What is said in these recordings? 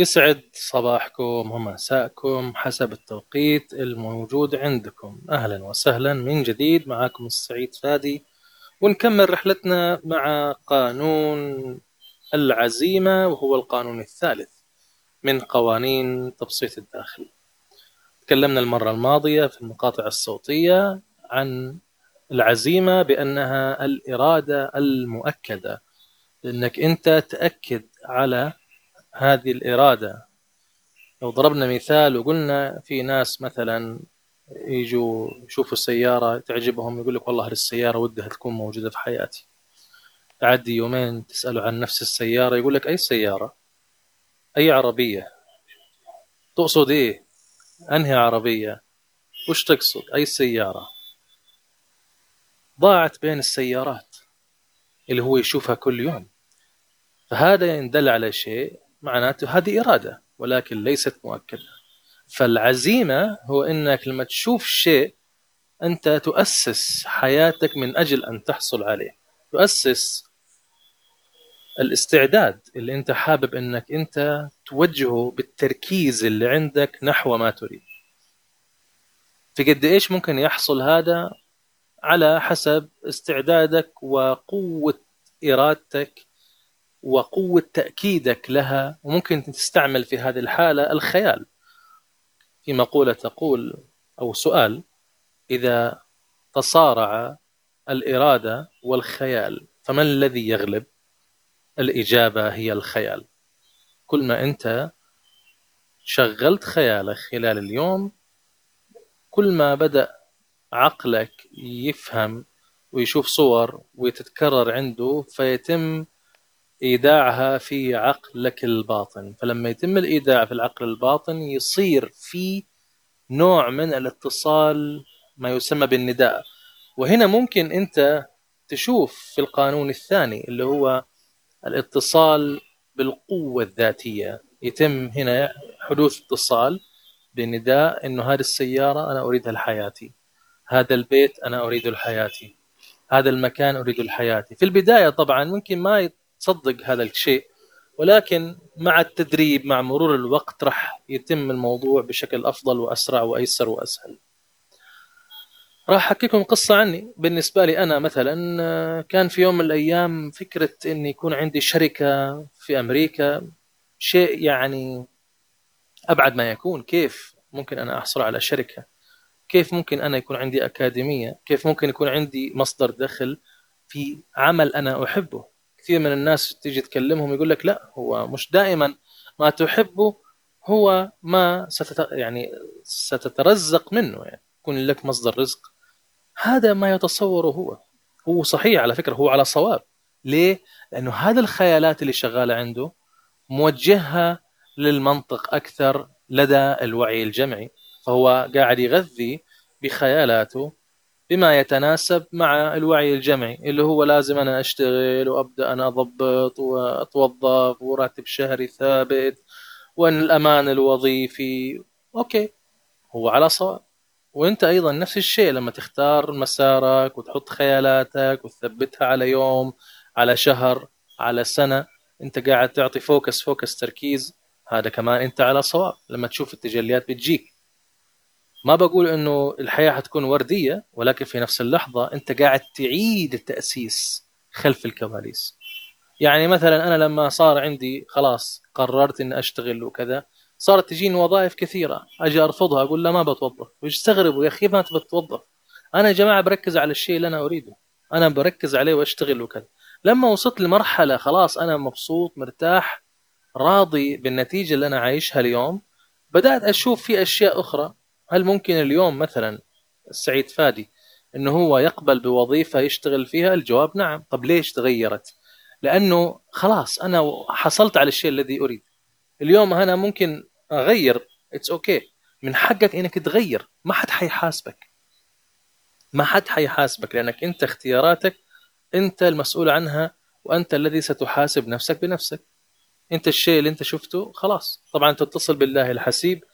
يسعد صباحكم ومساءكم حسب التوقيت الموجود عندكم. أهلا وسهلا من جديد معكم السعيد فادي ونكمل رحلتنا مع قانون العزيمة وهو القانون الثالث من قوانين تبسيط الداخل. تكلمنا المرة الماضية في المقاطع الصوتية عن العزيمة بأنها الإرادة المؤكدة لأنك أنت تأكد على هذه الإرادة. لو ضربنا مثال وقلنا في ناس مثلا يجوا يشوفوا السيارة تعجبهم يقول لك والله السيارة ودها تكون موجودة في حياتي. تعدي يومين تسأله عن نفس السيارة يقول لك أي سيارة؟ أي عربية؟ تقصد إيه؟ أنهي عربية؟ وش تقصد؟ أي سيارة؟ ضاعت بين السيارات اللي هو يشوفها كل يوم. فهذا يدل على شيء معناته هذه إرادة ولكن ليست مؤكدة. فالعزيمة هو أنك لما تشوف شيء أنت تؤسس حياتك من أجل أن تحصل عليه. تؤسس الاستعداد اللي أنت حابب أنك أنت توجهه بالتركيز اللي عندك نحو ما تريد. في قد إيش ممكن يحصل هذا؟ على حسب استعدادك وقوة إرادتك وقوة تأكيدك لها وممكن تستعمل في هذه الحالة الخيال في مقولة تقول أو سؤال إذا تصارع الإرادة والخيال فمن الذي يغلب؟ الإجابة هي الخيال كل ما أنت شغلت خيالك خلال اليوم كل ما بدأ عقلك يفهم ويشوف صور ويتتكرر عنده فيتم إيداعها في عقلك الباطن. فلما يتم الإيداع في العقل الباطن يصير في نوع من الاتصال ما يسمى بالنداء. وهنا ممكن أنت تشوف في القانون الثاني اللي هو الاتصال بالقوة الذاتية. يتم هنا حدوث اتصال بنداء إنه هذه السيارة أنا أريدها لحياتي. هذا البيت أنا أريده لحياتي. هذا المكان أريده لحياتي. في البداية طبعا ممكن ما تصدق هذا الشيء. ولكن مع التدريب مع مرور الوقت راح يتم الموضوع بشكل أفضل وأسرع وأيسر وأسهل. راح أحكيكم قصة عني. بالنسبة لي أنا مثلا كان في يوم من الأيام فكرة اني يكون عندي شركة في أمريكا. شيء يعني أبعد ما يكون. كيف ممكن أنا أحصل على شركة؟ كيف ممكن أنا يكون عندي أكاديمية؟ كيف ممكن يكون عندي مصدر دخل في عمل أنا أحبه؟ كثير من الناس تيجي تكلمهم يقول لك لا هو مش دائما ما تحبه هو ما ستت يعني ستترزق منه يعني يكون لك مصدر رزق. هذا ما يتصوره هو. هو صحيح على فكرة هو على صواب. ليه؟ لأنه هذه الخيالات اللي شغالة عنده موجهها للمنطق أكثر لدى الوعي الجمعي. فهو قاعد يغذي بخيالاته بما يتناسب مع الوعي الجمعي اللي هو لازم أنا أشتغل وأبدأ أنا أضبط وأتوظف وراتب شهري ثابت وأن الأمان الوظيفي. أوكي. هو على صواب. وأنت أيضا نفس الشيء لما تختار مسارك وتحط خيالاتك وتثبتها على يوم على شهر على سنة أنت قاعد تعطي focus focus تركيز. هذا كمان أنت على صواب. لما تشوف التجليات بتجيك. ما بقول إنه الحياة حتكون وردية ولكن في نفس اللحظة أنت قاعد تعيد التأسيس خلف الكواليس. يعني مثلا أنا لما صار عندي خلاص قررت إني أشتغل وكذا صارت تجيني وظائف كثيرة أجي أرفضها أقول لا ما بتوظف. ويستغربوا يا أخي ما تبى تتوظف أنا يا جماعة بركز على الشيء اللي أنا أريده. أنا بركز عليه وأشتغل وكذا. لما وصلت لمرحلة خلاص أنا مبسوط مرتاح راضي بالنتيجة اللي أنا عايشها اليوم بدأت أشوف في أشياء أخرى. هل ممكن اليوم مثلا السعيد فادي إنه هو يقبل بوظيفة يشتغل فيها؟ الجواب نعم. طب ليش تغيرت؟ لأنه خلاص أنا حصلت على الشيء الذي أريد. اليوم أنا ممكن أغير. it's okay okay. من حقك إنك تغير. ما حد حيحاسبك. ما حد حيحاسبك لأنك أنت اختياراتك أنت المسؤول عنها وأنت الذي ستحاسب نفسك بنفسك. أنت الشيء اللي أنت شفته خلاص. طبعا تتصل بالله الحسيب.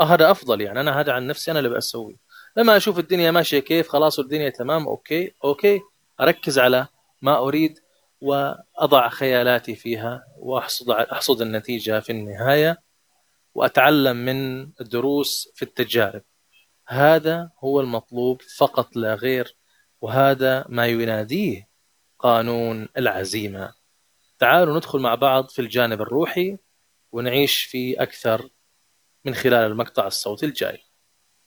هذا أفضل يعني أنا هذا عن نفسي أنا اللي بسويه لما أشوف الدنيا ماشية كيف خلاص والدنيا تمام okay okay أركز على ما أريد وأضع خيالاتي فيها وأحصد أحصد النتيجة في النهاية وأتعلم من الدروس في التجارب. هذا هو المطلوب فقط لا غير وهذا ما يناديه قانون العزيمة. تعالوا ندخل مع بعض في الجانب الروحي ونعيش في أكثر من خلال المقطع الصوتي الجاي.